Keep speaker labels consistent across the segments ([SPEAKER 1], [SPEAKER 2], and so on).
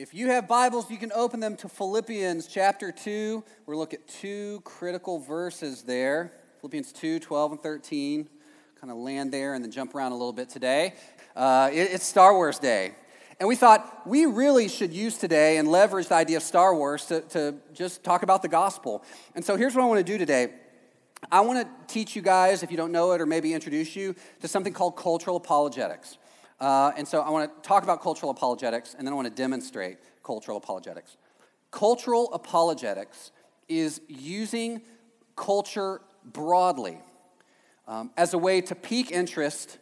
[SPEAKER 1] If you have Bibles, you can open them to Philippians chapter 2. We're look at two critical verses there Philippians 2 12 and 13. Kind of land there and then jump around a little bit today. Uh, it, it's Star Wars Day. And we thought we really should use today and leverage the idea of Star Wars to, to just talk about the gospel. And so here's what I want to do today. I want to teach you guys, if you don't know it, or maybe introduce you to something called cultural apologetics. Uh, and so I want to talk about cultural apologetics, and then I want to demonstrate cultural apologetics. Cultural apologetics is using culture broadly um, as a way to pique interest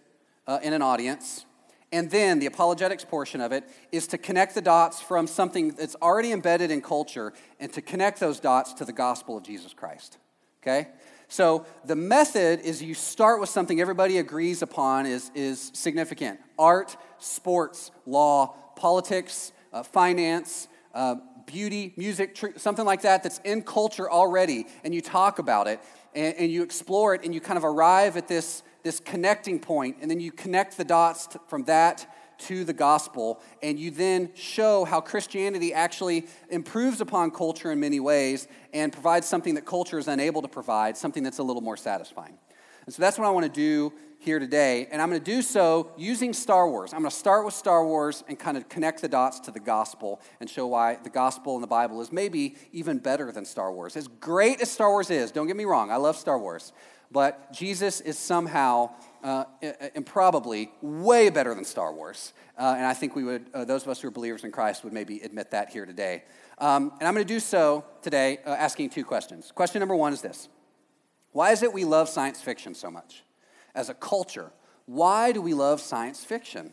[SPEAKER 1] uh, in an audience. And then the apologetics portion of it is to connect the dots from something that's already embedded in culture and to connect those dots to the gospel of Jesus Christ. Okay? So the method is you start with something everybody agrees upon is, is significant. Art, sports, law, politics, uh, finance, uh, beauty, music, tr- something like that that's in culture already, and you talk about it and, and, you explore it and you kind of arrive at this, this connecting point, and then you connect the dots to, from that to the gospel, and you then show how Christianity actually improves upon culture in many ways and provides something that culture is unable to provide, something that's a little more satisfying. And so that's what I want to do here today, and I'm going to do so using Star Wars. I'm going to start with Star Wars and kind of connect the dots to the gospel and show why the gospel in the Bible is maybe even better than Star Wars. As great as Star Wars is, don't get me wrong, I love Star Wars, but Jesus is somehow uh, improbably way better than Star Wars. Uh, and I think we would, uh, those of us who are believers in Christ would maybe admit that here today. Um, and I'm going to do so today uh, asking two questions. Question number one is this Why is it we love science fiction so much? As a culture, why do we love science fiction?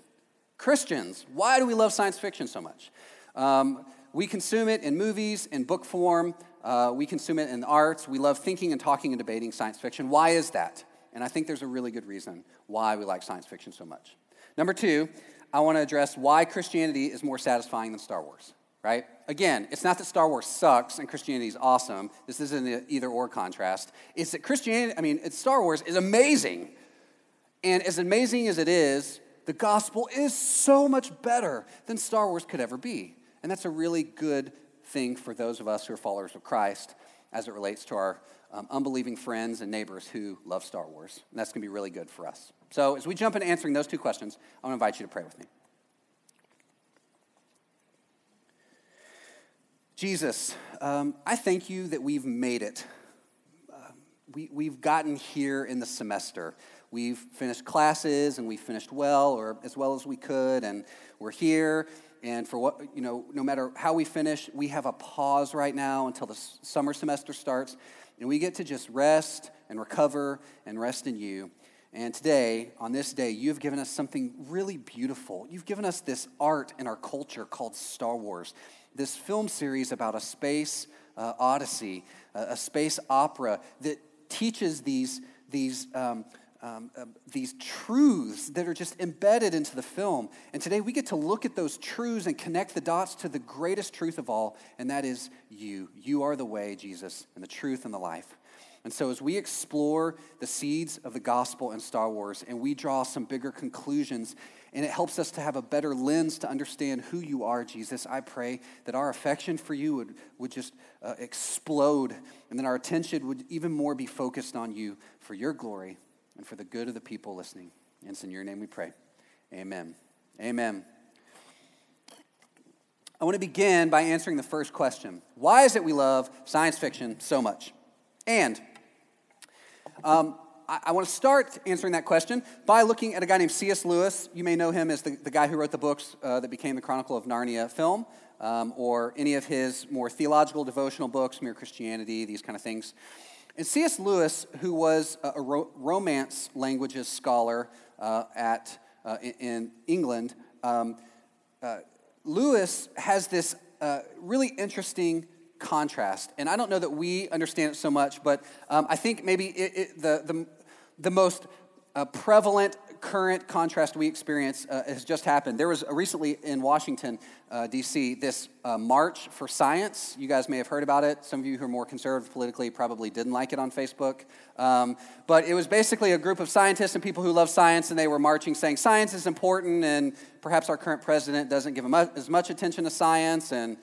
[SPEAKER 1] Christians, why do we love science fiction so much? Um, we consume it in movies, in book form, uh, we consume it in arts. We love thinking and talking and debating science fiction. Why is that? And I think there's a really good reason why we like science fiction so much. Number two, I want to address why Christianity is more satisfying than Star Wars, right? Again, it's not that Star Wars sucks and Christianity is awesome. This isn't an either or contrast. It's that Christianity, I mean, Star Wars is amazing. And as amazing as it is, the gospel is so much better than Star Wars could ever be. And that's a really good thing for those of us who are followers of Christ as it relates to our um, unbelieving friends and neighbors who love Star Wars. And that's going to be really good for us. So, as we jump into answering those two questions, I want to invite you to pray with me. Jesus, um, I thank you that we've made it. Uh, we, we've gotten here in the semester. We've finished classes and we finished well, or as well as we could, and we're here. And for what, you know, no matter how we finish, we have a pause right now until the summer semester starts. And we get to just rest and recover and rest in you. And today, on this day, you've given us something really beautiful. You've given us this art in our culture called Star Wars, this film series about a space uh, odyssey, a space opera that teaches these, these um, um, uh, these truths that are just embedded into the film. And today we get to look at those truths and connect the dots to the greatest truth of all, and that is you. You are the way, Jesus, and the truth and the life. And so, as we explore the seeds of the gospel in Star Wars and we draw some bigger conclusions, and it helps us to have a better lens to understand who you are, Jesus, I pray that our affection for you would, would just uh, explode and then our attention would even more be focused on you for your glory and for the good of the people listening. And it's in your name we pray. Amen. Amen. I want to begin by answering the first question Why is it we love science fiction so much? And um, I, I, want to start answering that question by looking at a guy named C.S. Lewis. You may know him as the, the guy who wrote the books uh, that became the Chronicle of Narnia film, um, or any of his more theological devotional books, Mere Christianity, these kind of things. And C.S. Lewis, who was a, ro- Romance languages scholar uh, at, uh, in, England, um, uh, Lewis has this uh, really interesting contrast. And I don't know that we understand it so much, but um, I think maybe it, it, the, the, the most uh, prevalent current contrast we experience uh, has just happened. There was recently in Washington, uh, D.C., this uh, March for Science. You guys may have heard about it. Some of you who are more conservative politically probably didn't like it on Facebook. Um, but it was basically a group of scientists and people who love science, and they were marching saying science is important, and perhaps our current president doesn't give as much attention to science, and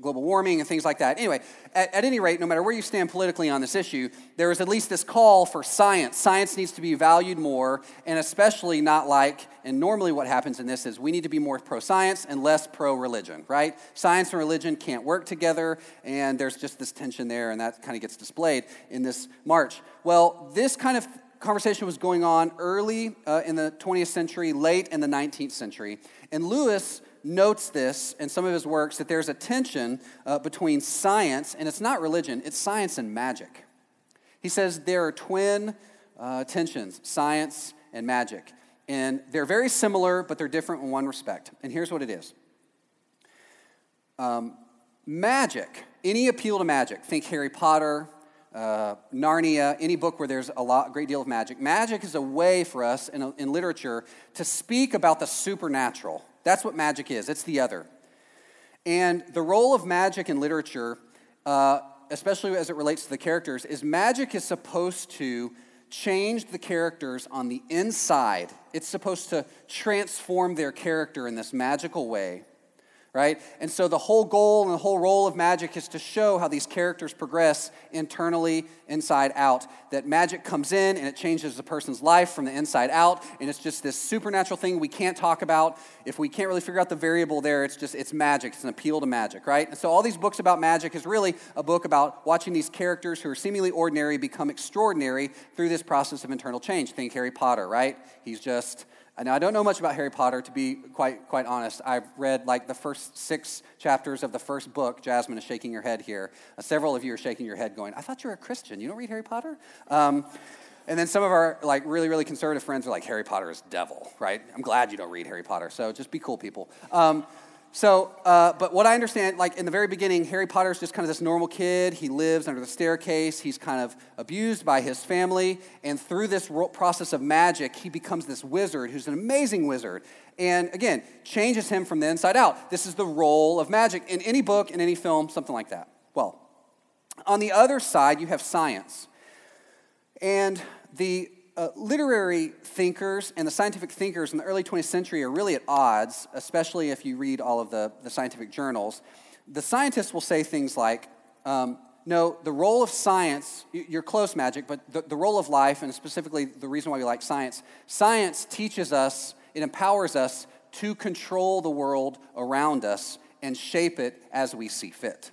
[SPEAKER 1] global warming and things like that. Anyway, at, at, any rate, no matter where you stand politically on this issue, there is at least this call for science. Science needs to be valued more, and especially not like, and normally what happens in this is we need to be more pro science and less pro religion, right? Science and religion can't work together, and there's just this tension there, and that kind of gets displayed in this march. Well, this kind of conversation was going on early uh, in the 20th century, late in the 19th century, and Lewis notes this in some of his works that there's a tension uh, between science, and it's not religion, it's science and magic. He says there are twin uh, tensions science and magic. And they're very similar, but they're different in one respect. And here's what it is um, magic, any appeal to magic, think Harry Potter, uh, Narnia, any book where there's a lot, great deal of magic. Magic is a way for us in, in literature to speak about the supernatural. That's what magic is, it's the other. And the role of magic in literature, uh, especially as it relates to the characters, is magic is supposed to change the characters on the inside. It's supposed to transform their character in this magical way right? And so the whole goal and the whole role of magic is to show how these characters progress internally, inside out. That magic comes in and it changes the person's life from the inside out, and it's just this supernatural thing we can't talk about. If we can't really figure out the variable there, it's just it's magic. It's an appeal to magic, right? And so all these books about magic is really a book about watching these characters who are seemingly ordinary become extraordinary through this process of internal change. Think Harry Potter, right? He's just now, I don't know much about Harry Potter, to be quite, quite honest. I've read like the first six chapters of the first book. Jasmine is shaking your head here. Uh, several of you are shaking your head going, I thought you were a Christian. You don't read Harry Potter? Um, and then some of our like really, really conservative friends are like, Harry Potter is devil, right? I'm glad you don't read Harry Potter. So just be cool, people. Um, so, uh, but what I understand, like in the very beginning, Harry Potter is just kind of this normal kid. He lives under the staircase. He's kind of abused by his family. And through this process of magic, he becomes this wizard who's an amazing wizard. And again, changes him from the inside out. This is the role of magic in any book, in any film, something like that. Well, on the other side, you have science. And the uh, literary thinkers and the scientific thinkers in the early 20th century are really at odds, especially if you read all of the, the scientific journals. The scientists will say things like, um, no, the role of science, you're close, magic, but the, the role of life, and specifically the reason why we like science, science teaches us, it empowers us to control the world around us and shape it as we see fit.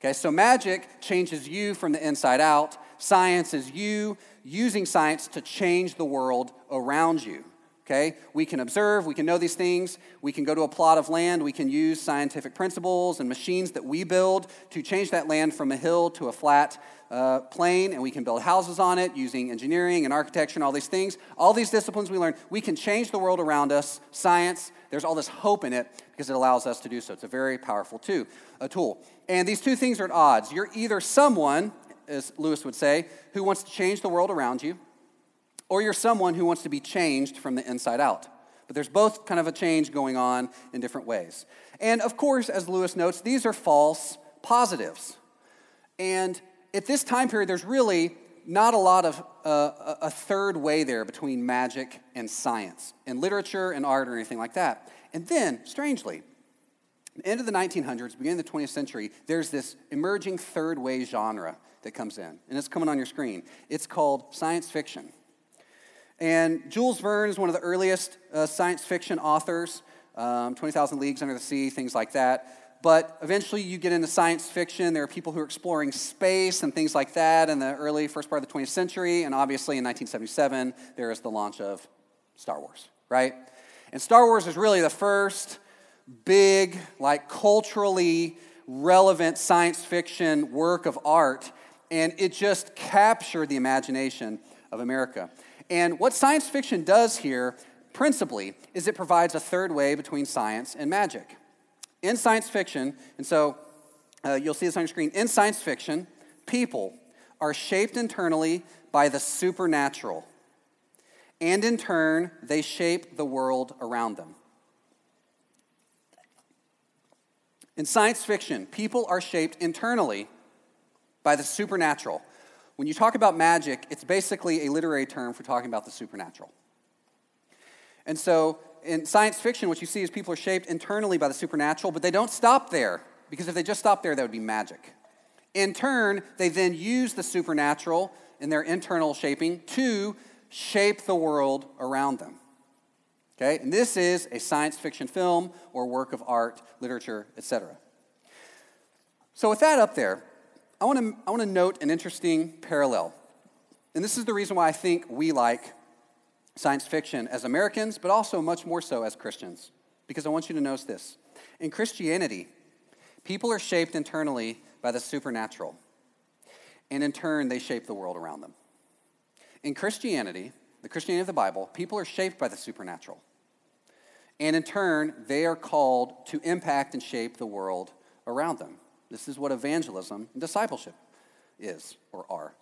[SPEAKER 1] Okay, so magic changes you from the inside out. Science is you using science to change the world around you. Okay? We can observe, we can know these things, we can go to a plot of land, we can use scientific principles and machines that we build to change that land from a hill to a flat uh, plain, and we can build houses on it using engineering and architecture and all these things. All these disciplines we learn, we can change the world around us. Science, there's all this hope in it because it allows us to do so. It's a very powerful too, a tool. And these two things are at odds. You're either someone as Lewis would say, who wants to change the world around you, or you're someone who wants to be changed from the inside out. But there's both kind of a change going on in different ways. And of course, as Lewis notes, these are false positives. And at this time period, there's really not a lot of uh, a third way there between magic and science, and literature and art or anything like that. And then, strangely, end of the 1900s, beginning of the 20th century, there's this emerging third way genre that comes in, and it's coming on your screen. It's called science fiction. And Jules Verne is one of the earliest uh, science fiction authors, um, 20,000 Leagues Under the Sea, things like that. But eventually you get into science fiction. There are people who are exploring space and things like that in the early first part of the 20th century. And obviously in 1977, there is the launch of Star Wars, right? And Star Wars is really the first big, like culturally relevant science fiction work of art and it just captured the imagination of America. And what science fiction does here, principally, is it provides a third way between science and magic. In science fiction, and so uh, you'll see this on your screen, in science fiction, people are shaped internally by the supernatural. And in turn, they shape the world around them. In science fiction, people are shaped internally by the supernatural. When you talk about magic, it's basically a literary term for talking about the supernatural. And so in science fiction, what you see is people are shaped internally by the supernatural, but they don't stop there, because if they just stopped there, that would be magic. In turn, they then use the supernatural in their internal shaping to shape the world around them. Okay? And this is a science fiction film or work of art, literature, etc. So with that up there, I want to I want to note an interesting parallel. And this is the reason why I think we like science fiction as Americans, but also much more so as Christians. Because I want you to notice this. In Christianity, people are shaped internally by the supernatural. And in turn, they shape the world around them. In Christianity, the Christianity of the Bible, people are shaped by the supernatural. And in turn, they are called to impact and shape the world around them. This is what evangelism and discipleship is or are.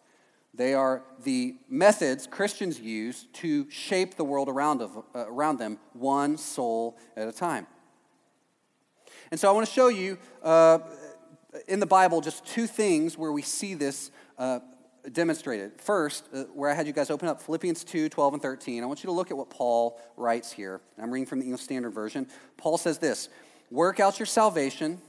[SPEAKER 1] They are the methods Christians use to shape the world around, of, uh, around them, one soul at a time. And so I want to show you uh, in the Bible just two things where we see this uh, demonstrated. First, uh, where I had you guys open up Philippians 2 12 and 13, I want you to look at what Paul writes here. I'm reading from the English Standard Version. Paul says this Work out your salvation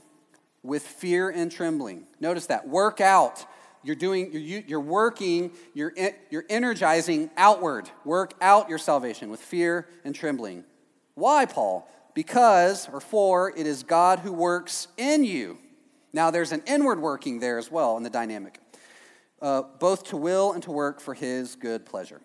[SPEAKER 1] with fear and trembling. Notice that. Work out. You're doing, you're, you're working, you're, you're energizing outward. Work out your salvation with fear and trembling. Why, Paul? Because, or for, it is God who works in you. Now, there's an inward working there as well in the dynamic uh, both to will and to work for his good pleasure.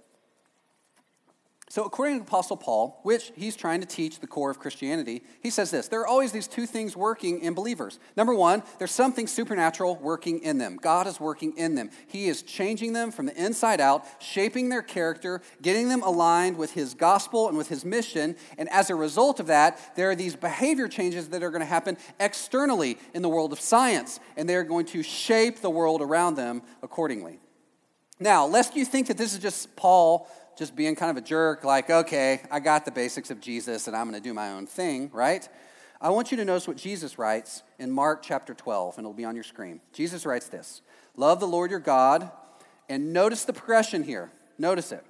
[SPEAKER 1] So, according to Apostle Paul, which he's trying to teach the core of Christianity, he says this there are always these two things working in believers. Number one, there's something supernatural working in them. God is working in them. He is changing them from the inside out, shaping their character, getting them aligned with his gospel and with his mission. And as a result of that, there are these behavior changes that are going to happen externally in the world of science, and they're going to shape the world around them accordingly. Now, lest you think that this is just Paul just being kind of a jerk, like, okay, I got the basics of Jesus and I'm going to do my own thing, right? I want you to notice what Jesus writes in Mark chapter 12, and it'll be on your screen. Jesus writes this Love the Lord your God, and notice the progression here. Notice it.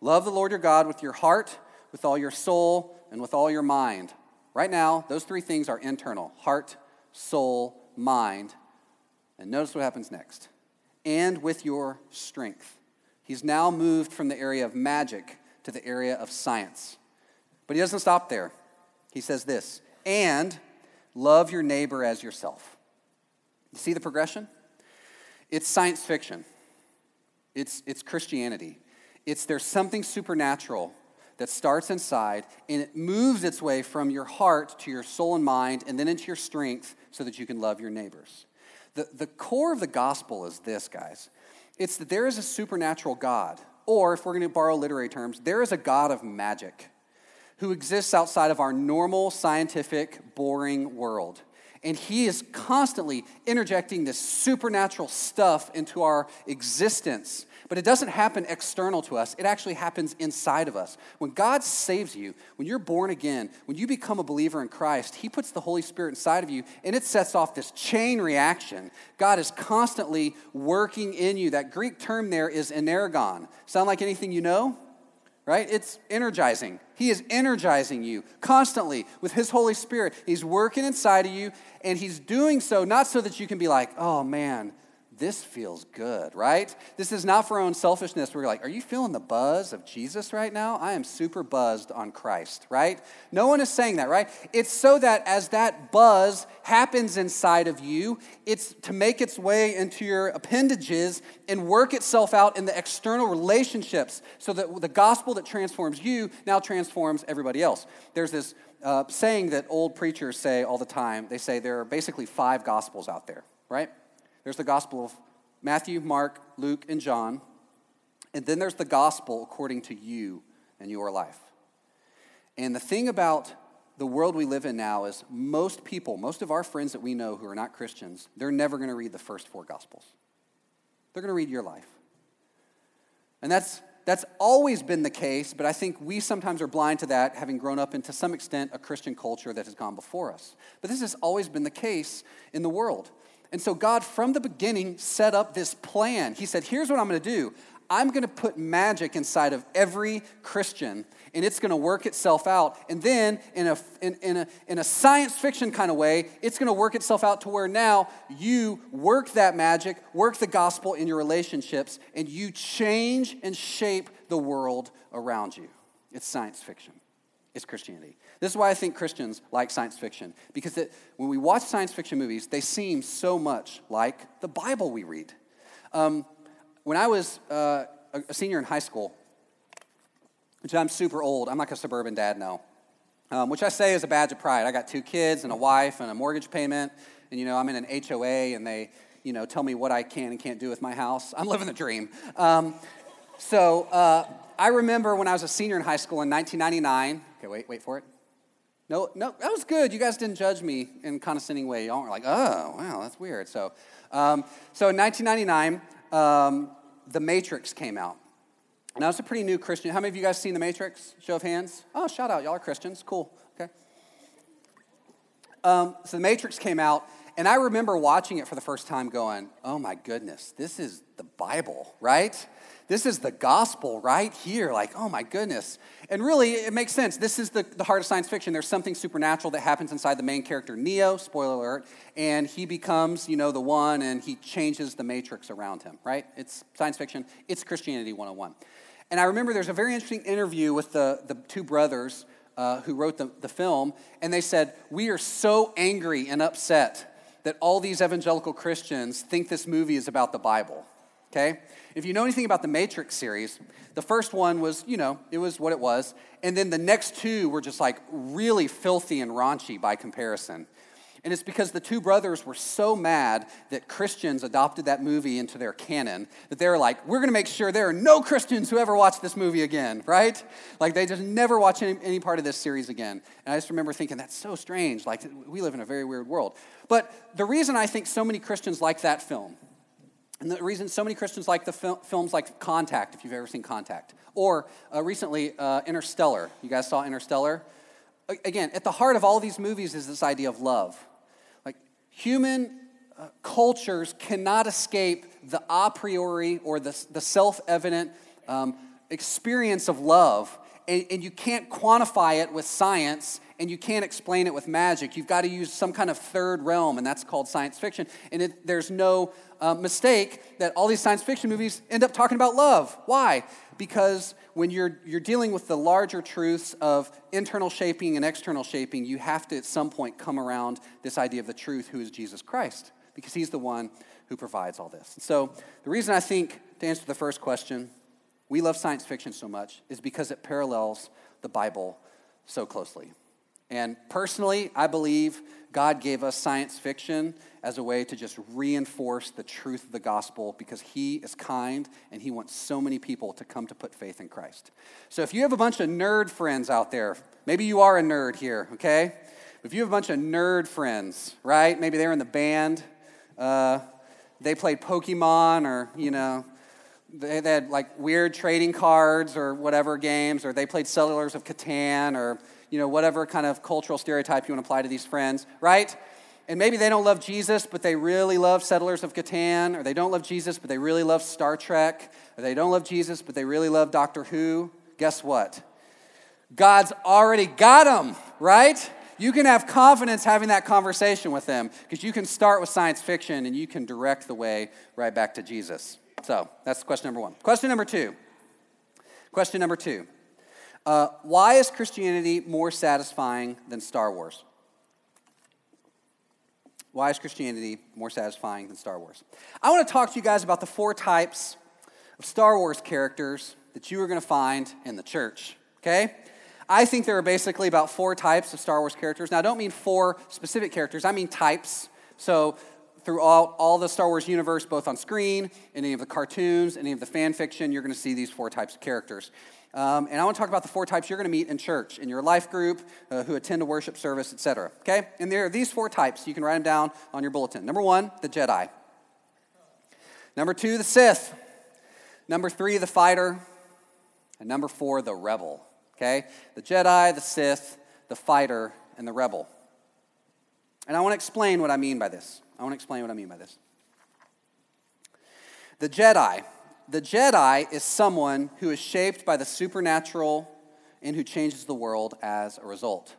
[SPEAKER 1] Love the Lord your God with your heart, with all your soul, and with all your mind. Right now, those three things are internal heart, soul, mind. And notice what happens next. And with your strength. He's now moved from the area of magic to the area of science. But he doesn't stop there. He says this and love your neighbor as yourself. You see the progression? It's science fiction, it's, it's Christianity. It's there's something supernatural that starts inside and it moves its way from your heart to your soul and mind and then into your strength so that you can love your neighbors. The, the core of the gospel is this, guys it's that there is a supernatural God, or if we're going to borrow literary terms, there is a God of magic who exists outside of our normal, scientific, boring world. And he is constantly interjecting this supernatural stuff into our existence but it doesn't happen external to us, it actually happens inside of us. When God saves you, when you're born again, when you become a believer in Christ, He puts the Holy Spirit inside of you and it sets off this chain reaction. God is constantly working in you. That Greek term there is energon. Sound like anything you know? right? It's energizing. He is energizing you constantly with His Holy Spirit. He's working inside of you, and He's doing so not so that you can be like, oh man, this feels good, right? This is not for our own selfishness. We're like, are you feeling the buzz of Jesus right now? I am super buzzed on Christ, right? No one is saying that, right? It's so that as that buzz happens inside of you, it's to make its way into your appendages and work itself out in the external relationships so that the gospel that transforms you now transforms everybody else. There's this uh, saying that old preachers say all the time. They say there are basically five gospels out there, right? There's the gospel of Matthew, Mark, Luke, and John. And then there's the gospel according to you and your life. And the thing about the world we live in now is most people, most of our friends that we know who are not Christians, they're never going to read the first four gospels. They're going to read your life. And that's that's always been the case, but I think we sometimes are blind to that, having grown up into some extent a Christian culture that has gone before us. But this has always been the case in the world. And so God, from the beginning, set up this plan. He said, Here's what I'm going to do I'm going to put magic inside of every Christian, and it's going to work itself out. And then, in a, in, in, a, in a science fiction kind of way, it's going to work itself out to where now you work that magic, work the gospel in your relationships, and you change and shape the world around you. It's science fiction, it's Christianity. This is why I think Christians like science fiction, because it, when we watch science fiction movies, they seem so much like the Bible we read. Um, when I was uh, a senior in high school, which I'm super old, I'm like a suburban dad now, um, which I say is a badge of pride. I got two kids and a wife and a mortgage payment, and you know I'm in an HOA, and they you know tell me what I can and can't do with my house. I'm living the dream. Um, so uh, I remember when I was a senior in high school in 1999. Okay, wait, wait for it. No, no, that was good. You guys didn't judge me in condescending way. Y'all were like, oh, wow, that's weird. So, um, so in 1999, um, The Matrix came out. Now, it's a pretty new Christian. How many of you guys seen The Matrix? Show of hands. Oh, shout out. Y'all are Christians. Cool. Okay. Um, so The Matrix came out, and I remember watching it for the first time going, oh my goodness, this is the Bible, right? This is the gospel right here. Like, oh my goodness. And really, it makes sense. This is the, the heart of science fiction. There's something supernatural that happens inside the main character, Neo, spoiler alert, and he becomes, you know, the one and he changes the matrix around him, right? It's science fiction, it's Christianity 101. And I remember there's a very interesting interview with the, the two brothers uh, who wrote the, the film, and they said, We are so angry and upset that all these evangelical Christians think this movie is about the Bible, okay? If you know anything about the Matrix series, the first one was, you know, it was what it was. And then the next two were just like really filthy and raunchy by comparison. And it's because the two brothers were so mad that Christians adopted that movie into their canon that they were like, we're going to make sure there are no Christians who ever watch this movie again, right? Like they just never watch any, any part of this series again. And I just remember thinking, that's so strange. Like we live in a very weird world. But the reason I think so many Christians like that film and the reason so many Christians like the fil- films like Contact, if you've ever seen Contact, or uh, recently uh, Interstellar. You guys saw Interstellar? Again, at the heart of all these movies is this idea of love. Like human uh, cultures cannot escape the a priori or the, the self evident um, experience of love, and, and you can't quantify it with science and you can't explain it with magic. You've got to use some kind of third realm, and that's called science fiction. And it, there's no uh, mistake that all these science fiction movies end up talking about love. Why? Because when you're, you're dealing with the larger truths of internal shaping and external shaping, you have to at some point come around this idea of the truth, who is Jesus Christ, because he's the one who provides all this. And so the reason I think, to answer the first question, we love science fiction so much is because it parallels the Bible so closely. And personally, I believe God gave us science fiction as a way to just reinforce the truth of the gospel because He is kind and He wants so many people to come to put faith in Christ. So if you have a bunch of nerd friends out there, maybe you are a nerd here, okay? If you have a bunch of nerd friends, right? Maybe they're in the band, uh, they played Pokemon or, you know, they, they had like weird trading cards or whatever games, or they played Settlers of Catan or you know, whatever kind of cultural stereotype you want to apply to these friends, right? And maybe they don't love Jesus, but they really love Settlers of Catan, or they don't love Jesus, but they really love Star Trek, or they don't love Jesus, but they really love Doctor Who. Guess what? God's already got them, right? You can have confidence having that conversation with them because you can start with science fiction and you can direct the way right back to Jesus. So that's question number one. Question number two. Question number two. Uh, why is Christianity more satisfying than Star Wars? Why is Christianity more satisfying than Star Wars? I want to talk to you guys about the four types of Star Wars characters that you are going to find in the church, okay? I think there are basically about four types of Star Wars characters. Now, I don't mean four specific characters, I mean types. So, throughout all the Star Wars universe, both on screen, any of the cartoons, any of the fan fiction, you're going to see these four types of characters. Um, and I want to talk about the four types you're going to meet in church, in your life group, uh, who attend a worship service, etc. Okay? And there are these four types. You can write them down on your bulletin. Number one, the Jedi. Number two, the Sith. Number three, the fighter. And number four, the rebel. Okay? The Jedi, the Sith, the fighter, and the rebel. And I want to explain what I mean by this. I want to explain what I mean by this. The Jedi. The Jedi is someone who is shaped by the supernatural and who changes the world as a result.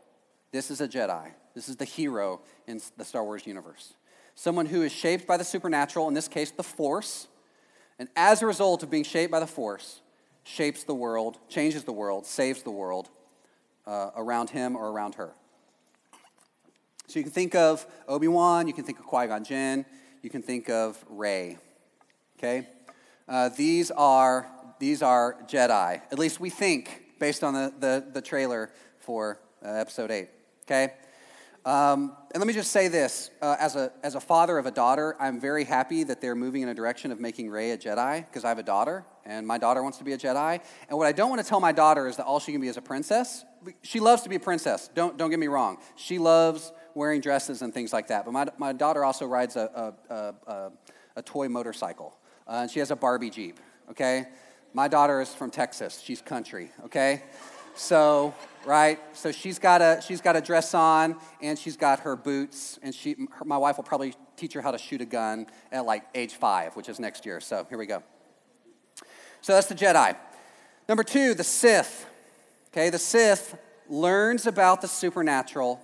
[SPEAKER 1] This is a Jedi. This is the hero in the Star Wars universe. Someone who is shaped by the supernatural, in this case, the Force, and as a result of being shaped by the Force, shapes the world, changes the world, saves the world uh, around him or around her. So you can think of Obi Wan, you can think of Qui Gon Jinn, you can think of Rey. Okay? Uh, these, are, these are Jedi. At least we think, based on the, the, the trailer for uh, episode 8. Okay? Um, and let me just say this uh, as, a, as a father of a daughter, I'm very happy that they're moving in a direction of making Rey a Jedi because I have a daughter and my daughter wants to be a Jedi. And what I don't want to tell my daughter is that all she can be is a princess. She loves to be a princess, don't, don't get me wrong. She loves wearing dresses and things like that. But my, my daughter also rides a, a, a, a toy motorcycle uh, and she has a Barbie Jeep, okay? My daughter is from Texas, she's country, okay? So, right? So she's got a she's got a dress on and she's got her boots and she her, my wife will probably teach her how to shoot a gun at like age 5, which is next year. So, here we go. So that's the Jedi. Number 2, the Sith. Okay, the Sith learns about the supernatural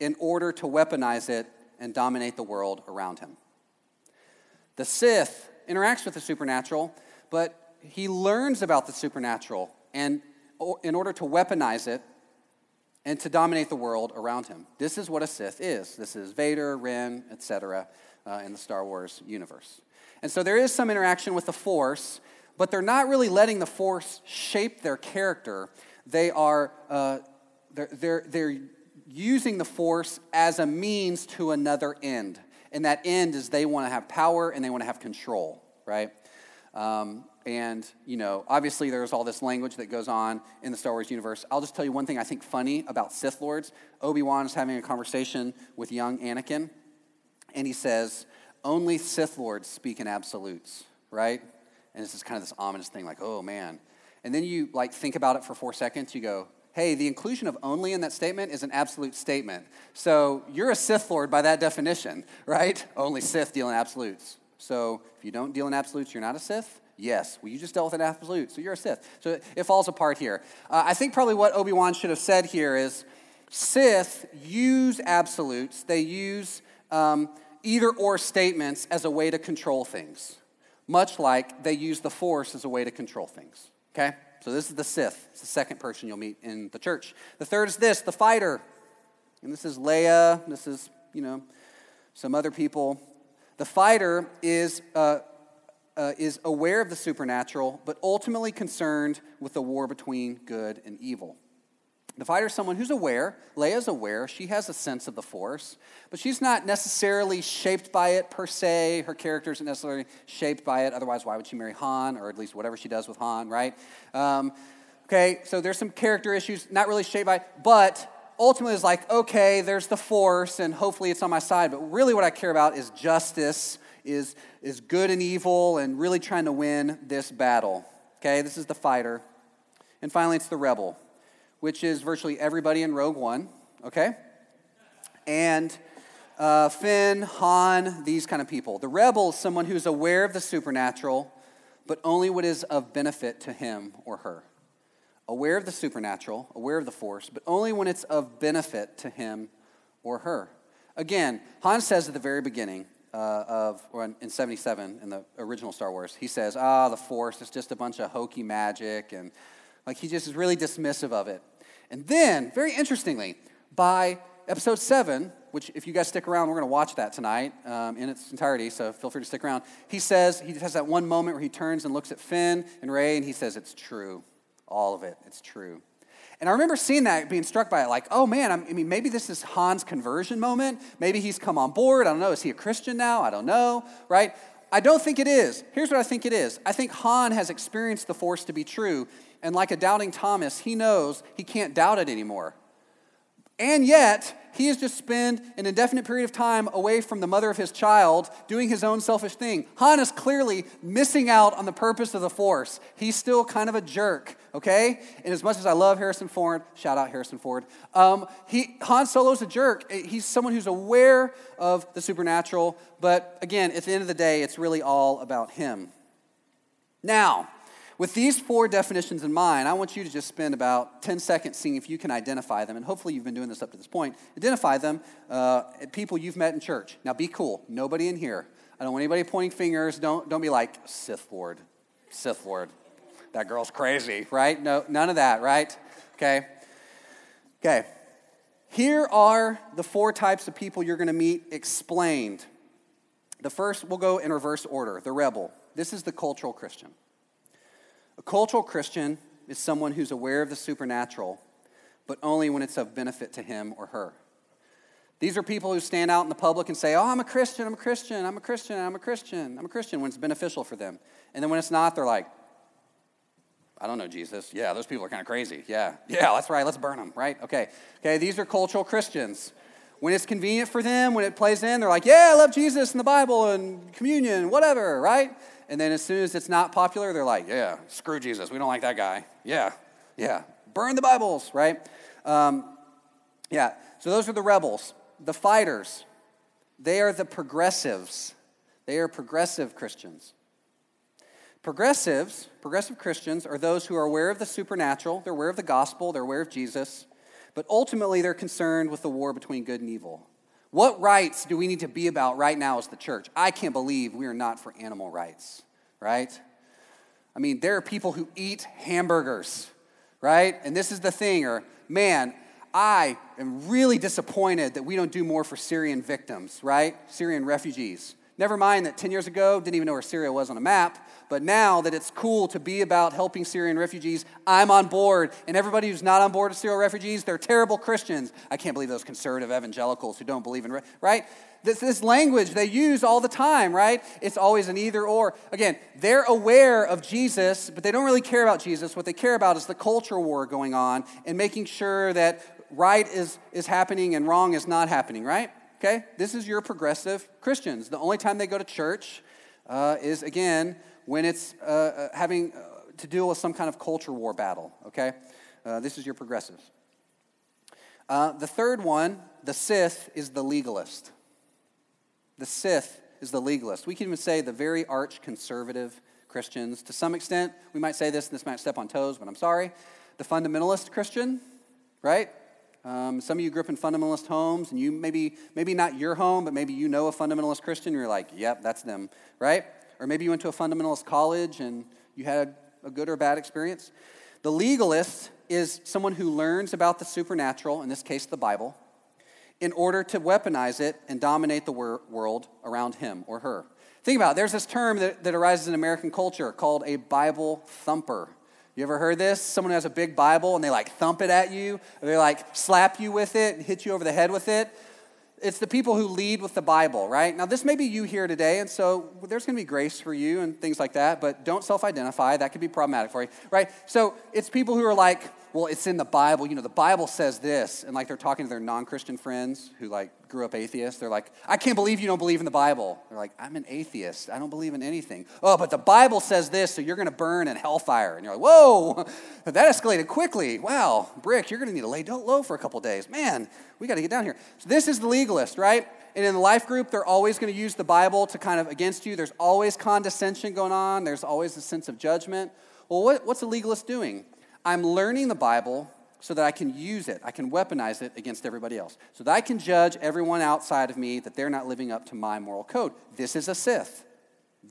[SPEAKER 1] in order to weaponize it and dominate the world around him. The Sith interacts with the supernatural, but he learns about the supernatural and in order to weaponize it and to dominate the world around him. This is what a Sith is. This is Vader, Ren, etc., uh, in the Star Wars universe. And so there is some interaction with the Force, but they're not really letting the Force shape their character. They are uh, they're, they're, they're using the Force as a means to another end. And that end is they want to have power and they want to have control, right? Um, and, you know, obviously there's all this language that goes on in the Star Wars universe. I'll just tell you one thing I think funny about Sith Lords. Obi Wan is having a conversation with young Anakin, and he says, Only Sith Lords speak in absolutes, right? And this is kind of this ominous thing, like, oh man. And then you like think about it for four seconds, you go, hey, the inclusion of only in that statement is an absolute statement. So you're a Sith Lord by that definition, right? Only Sith deal in absolutes. So if you don't deal in absolutes, you're not a Sith. Yes. Well, you just dealt with an absolute, so you're a Sith. So it falls apart here. Uh, I think probably what Obi Wan should have said here is Sith use absolutes, they use um, either or statements as a way to control things, much like they use the Force as a way to control things. Okay? So this is the Sith. It's the second person you'll meet in the church. The third is this the fighter. And this is Leia. This is, you know, some other people. The fighter is. Uh, uh, is aware of the supernatural, but ultimately concerned with the war between good and evil. The fighter is someone who's aware. Leia's aware. She has a sense of the force, but she's not necessarily shaped by it per se. Her character isn't necessarily shaped by it. Otherwise, why would she marry Han, or at least whatever she does with Han, right? Um, okay, so there's some character issues, not really shaped by, it, but ultimately is like, okay, there's the force, and hopefully it's on my side. But really, what I care about is justice is, is good and evil and really trying to win this battle. Okay, this is the fighter. And finally, it's the rebel, which is virtually everybody in Rogue One. Okay? And uh, Finn, Han, these kind of people. The rebel is someone who's aware of the supernatural, but only what is of benefit to him or her. Aware of the supernatural, aware of the force, but only when it's of benefit to him or her. Again, Han says at the very beginning, uh, of, or in 77, in the original Star Wars, he says, ah, the Force is just a bunch of hokey magic. And like he just is really dismissive of it. And then, very interestingly, by episode seven, which if you guys stick around, we're going to watch that tonight um, in its entirety, so feel free to stick around. He says, he has that one moment where he turns and looks at Finn and Rey, and he says, It's true. All of it. It's true. And I remember seeing that, being struck by it, like, oh man, I mean, maybe this is Han's conversion moment. Maybe he's come on board. I don't know. Is he a Christian now? I don't know, right? I don't think it is. Here's what I think it is I think Han has experienced the Force to be true. And like a doubting Thomas, he knows he can't doubt it anymore. And yet, he has just spent an indefinite period of time away from the mother of his child doing his own selfish thing. Han is clearly missing out on the purpose of the Force. He's still kind of a jerk, okay? And as much as I love Harrison Ford, shout out Harrison Ford, um, he, Han Solo's a jerk. He's someone who's aware of the supernatural, but again, at the end of the day, it's really all about him. Now, with these four definitions in mind, I want you to just spend about 10 seconds seeing if you can identify them. And hopefully, you've been doing this up to this point. Identify them, uh, people you've met in church. Now, be cool. Nobody in here. I don't want anybody pointing fingers. Don't, don't be like, Sith Lord, Sith Lord. That girl's crazy, right? No, none of that, right? Okay. Okay. Here are the four types of people you're going to meet explained. The first, we'll go in reverse order the rebel. This is the cultural Christian. A cultural Christian is someone who's aware of the supernatural, but only when it's of benefit to him or her. These are people who stand out in the public and say, Oh, I'm a Christian, I'm a Christian, I'm a Christian, I'm a Christian, I'm a Christian, when it's beneficial for them. And then when it's not, they're like, I don't know Jesus. Yeah, those people are kind of crazy. Yeah, yeah, that's right. Let's burn them, right? Okay. Okay, these are cultural Christians. When it's convenient for them, when it plays in, they're like, Yeah, I love Jesus and the Bible and communion, whatever, right? And then as soon as it's not popular, they're like, yeah, screw Jesus. We don't like that guy. Yeah, yeah. Burn the Bibles, right? Um, yeah. So those are the rebels. The fighters, they are the progressives. They are progressive Christians. Progressives, progressive Christians, are those who are aware of the supernatural, they're aware of the gospel, they're aware of Jesus, but ultimately they're concerned with the war between good and evil. What rights do we need to be about right now as the church? I can't believe we are not for animal rights, right? I mean, there are people who eat hamburgers, right? And this is the thing, or man, I am really disappointed that we don't do more for Syrian victims, right? Syrian refugees. Never mind that 10 years ago, didn't even know where Syria was on a map. But now that it's cool to be about helping Syrian refugees, I'm on board. And everybody who's not on board with Syrian refugees, they're terrible Christians. I can't believe those conservative evangelicals who don't believe in, right? This, this language they use all the time, right? It's always an either or. Again, they're aware of Jesus, but they don't really care about Jesus. What they care about is the culture war going on and making sure that right is, is happening and wrong is not happening, right? Okay? This is your progressive Christians. The only time they go to church uh, is, again, when it's uh, uh, having uh, to deal with some kind of culture war battle, okay? Uh, this is your progressives. Uh, the third one, the Sith, is the legalist. The Sith is the legalist. We can even say the very arch conservative Christians. To some extent, we might say this, and this might step on toes, but I'm sorry. The fundamentalist Christian, right? Um, some of you grew up in fundamentalist homes, and you maybe, maybe not your home, but maybe you know a fundamentalist Christian, and you're like, yep, that's them, right? or maybe you went to a fundamentalist college and you had a good or bad experience. The legalist is someone who learns about the supernatural, in this case, the Bible, in order to weaponize it and dominate the wor- world around him or her. Think about it. There's this term that, that arises in American culture called a Bible thumper. You ever heard this? Someone has a big Bible and they like thump it at you, or they like slap you with it and hit you over the head with it it's the people who lead with the Bible, right? Now, this may be you here today, and so there's to be grace for you and things like that, but don't self identify. That could be problematic for you, right? So it's people who are like, well, it's in the Bible. You know, the Bible says this. And like they're talking to their non Christian friends who like grew up atheists. They're like, I can't believe you don't believe in the Bible. They're like, I'm an atheist. I don't believe in anything. Oh, but the Bible says this, so you're going to burn in hellfire. And you're like, whoa, that escalated quickly. Wow, Brick, you're going to need to lay low for a couple days. Man, we got to get down here. So this is the legalist, right? And in the life group, they're always going to use the Bible to kind of against you. There's always condescension going on, there's always a sense of judgment. Well, what, what's a legalist doing? I'm learning the Bible so that I can use it, I can weaponize it against everybody else, so that I can judge everyone outside of me that they're not living up to my moral code. This is a Sith.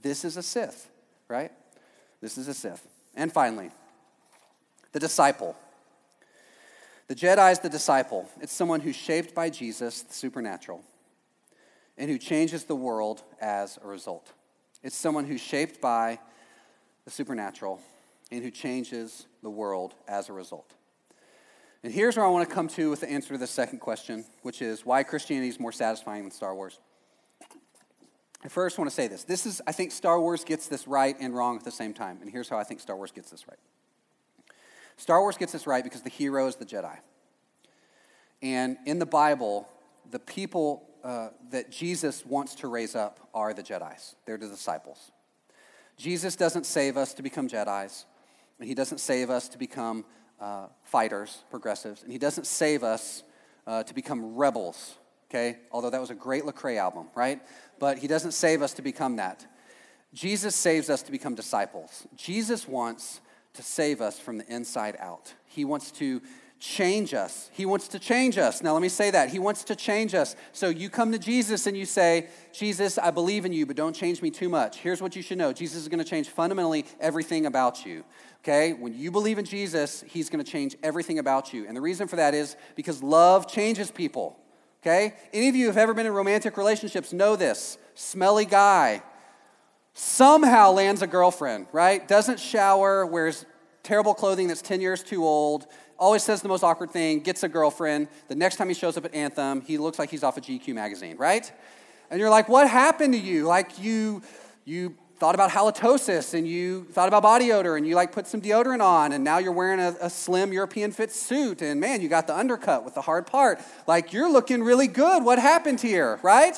[SPEAKER 1] This is a Sith, right? This is a Sith. And finally, the disciple. The Jedi is the disciple. It's someone who's shaped by Jesus, the supernatural, and who changes the world as a result. It's someone who's shaped by the supernatural and who changes the world as a result. And here's where I want to come to with the answer to the second question, which is why Christianity is more satisfying than Star Wars. I first want to say this. This is, I think Star Wars gets this right and wrong at the same time. And here's how I think Star Wars gets this right. Star Wars gets this right because the hero is the Jedi. And in the Bible, the people uh, that Jesus wants to raise up are the Jedi's, they're the disciples. Jesus doesn't save us to become Jedi's, and He doesn't save us to become uh, fighters, progressives, and He doesn't save us uh, to become rebels, okay? Although that was a great Lecrae album, right? But He doesn't save us to become that. Jesus saves us to become disciples. Jesus wants to save us from the inside out. He wants to change us. He wants to change us. Now, let me say that. He wants to change us. So you come to Jesus and you say, Jesus, I believe in you, but don't change me too much. Here's what you should know Jesus is going to change fundamentally everything about you. Okay? When you believe in Jesus, He's going to change everything about you. And the reason for that is because love changes people. Okay? Any of you who have ever been in romantic relationships know this. Smelly guy somehow lands a girlfriend, right? Doesn't shower, wears terrible clothing that's 10 years too old, always says the most awkward thing, gets a girlfriend. The next time he shows up at Anthem, he looks like he's off a of GQ magazine, right? And you're like, what happened to you? Like you, you thought about halitosis and you thought about body odor and you like put some deodorant on and now you're wearing a, a, slim European fit suit and man, you got the undercut with the hard part. Like you're looking really good. What happened here, right?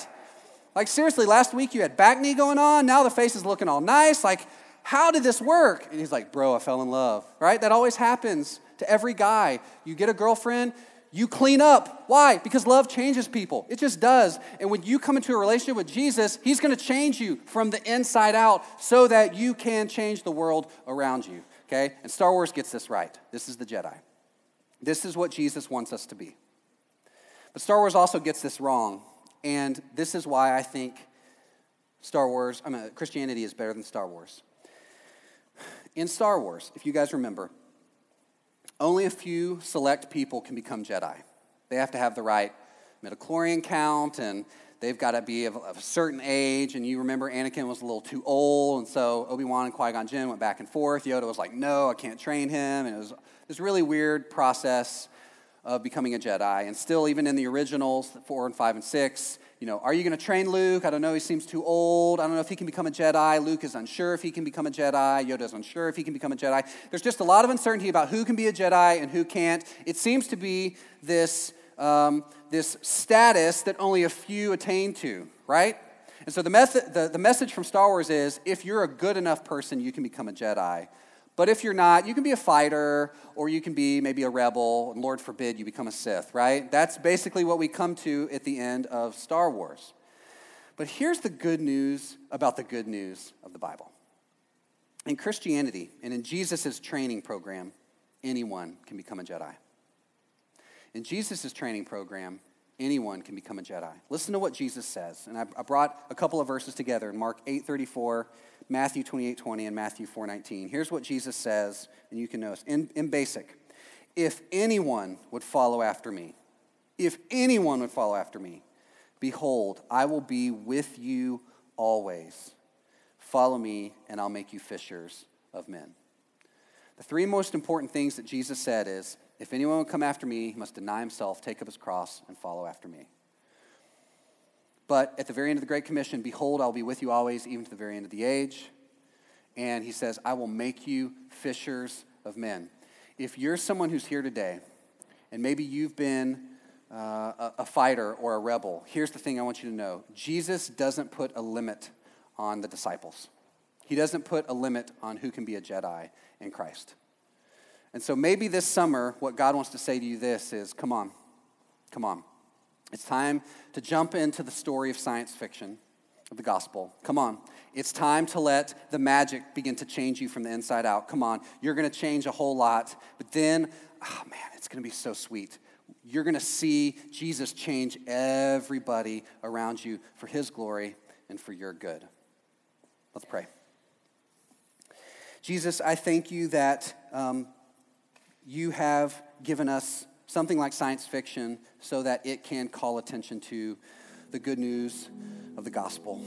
[SPEAKER 1] Like seriously, last week you had bacne going on. Now the face is looking all nice. Like, how did this work? And he's like, bro, I fell in love, right? That always happens to every guy. You get a girlfriend, you clean up. Why? Because love changes people. It just does. And when you come into a relationship with Jesus, He's going to change you from the inside out so that you can change the world around you. Okay? And Star Wars gets this right. This is the Jedi. This is what Jesus wants us to be. But Star Wars also gets this wrong. And this is why I think Star Wars, I mean, Christianity is better than Star Wars. In Star Wars, if you guys remember, only a few select people can become Jedi. They have to have the right midichlorian count and they've got to be of, of, a certain age. And you remember Anakin was a little too old, and so Obi Wan and Qui Gon Jinn went back and forth. Yoda was like, "No, I can't train him," and it was this really weird process of becoming a Jedi. And still, even in the originals, four and five and six, you know, are you going to train Luke? I don't know. He seems too old. I don't know if he can become a Jedi. Luke is unsure if he can become a Jedi. Yoda's unsure if he can become a Jedi. There's just a lot of uncertainty about who can be a Jedi and who can't. It seems to be this, um, this status that only a few attain to, right? And so the, method, the, the message from Star Wars is if you're a good enough person, you can become a Jedi. But if you're not, you can be a fighter or you can be maybe a rebel, and Lord forbid you become a Sith, right? That's basically what we come to at the end of Star Wars. But here's the good news about the good news of the Bible. In Christianity and in Jesus' training program, anyone can become a Jedi. In Jesus' training program, anyone can become a Jedi. Listen to what Jesus says. And I, brought a couple of verses together in Mark 8 34 Matthew 28 20 and Matthew 4 19. Here's what Jesus says, and you can notice in, in basic if anyone would follow after me, if anyone would follow after me, behold, I will be with you always. Follow me, and I'll make you fishers of men. The three most important things that Jesus said is if anyone would come after me, he must deny himself, take up his cross, and follow after me. But at the very end of the Great Commission, behold, I'll be with you always, even to the very end of the age. And he says, I will make you fishers of men. If you're someone who's here today, and maybe you've been uh, a, a fighter or a rebel, here's the thing I want you to know Jesus doesn't put a limit on the disciples, he doesn't put a limit on who can be a Jedi in Christ. And so maybe this summer, what God wants to say to you this is come on, come on. It's time to jump into the story of science fiction, of the gospel. Come on. It's time to let the magic begin to change you from the inside out. Come on. You're going to change a whole lot, but then, oh man, it's going to be so sweet. You're going to see Jesus change everybody around you for his glory and for your good. Let's pray. Jesus, I thank you that um, you have given us something like science fiction so that it can call attention to the good news of the gospel.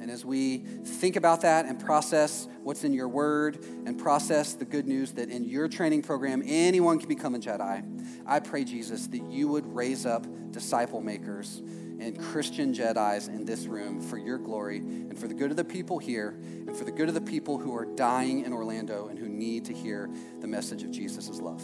[SPEAKER 1] And as we think about that and process what's in your word and process the good news that in your training program anyone can become a Jedi, I pray, Jesus, that you would raise up disciple makers and Christian Jedi's in this room for your glory and for the good of the people here and for the good of the people who are dying in Orlando and who need to hear the message of Jesus' love.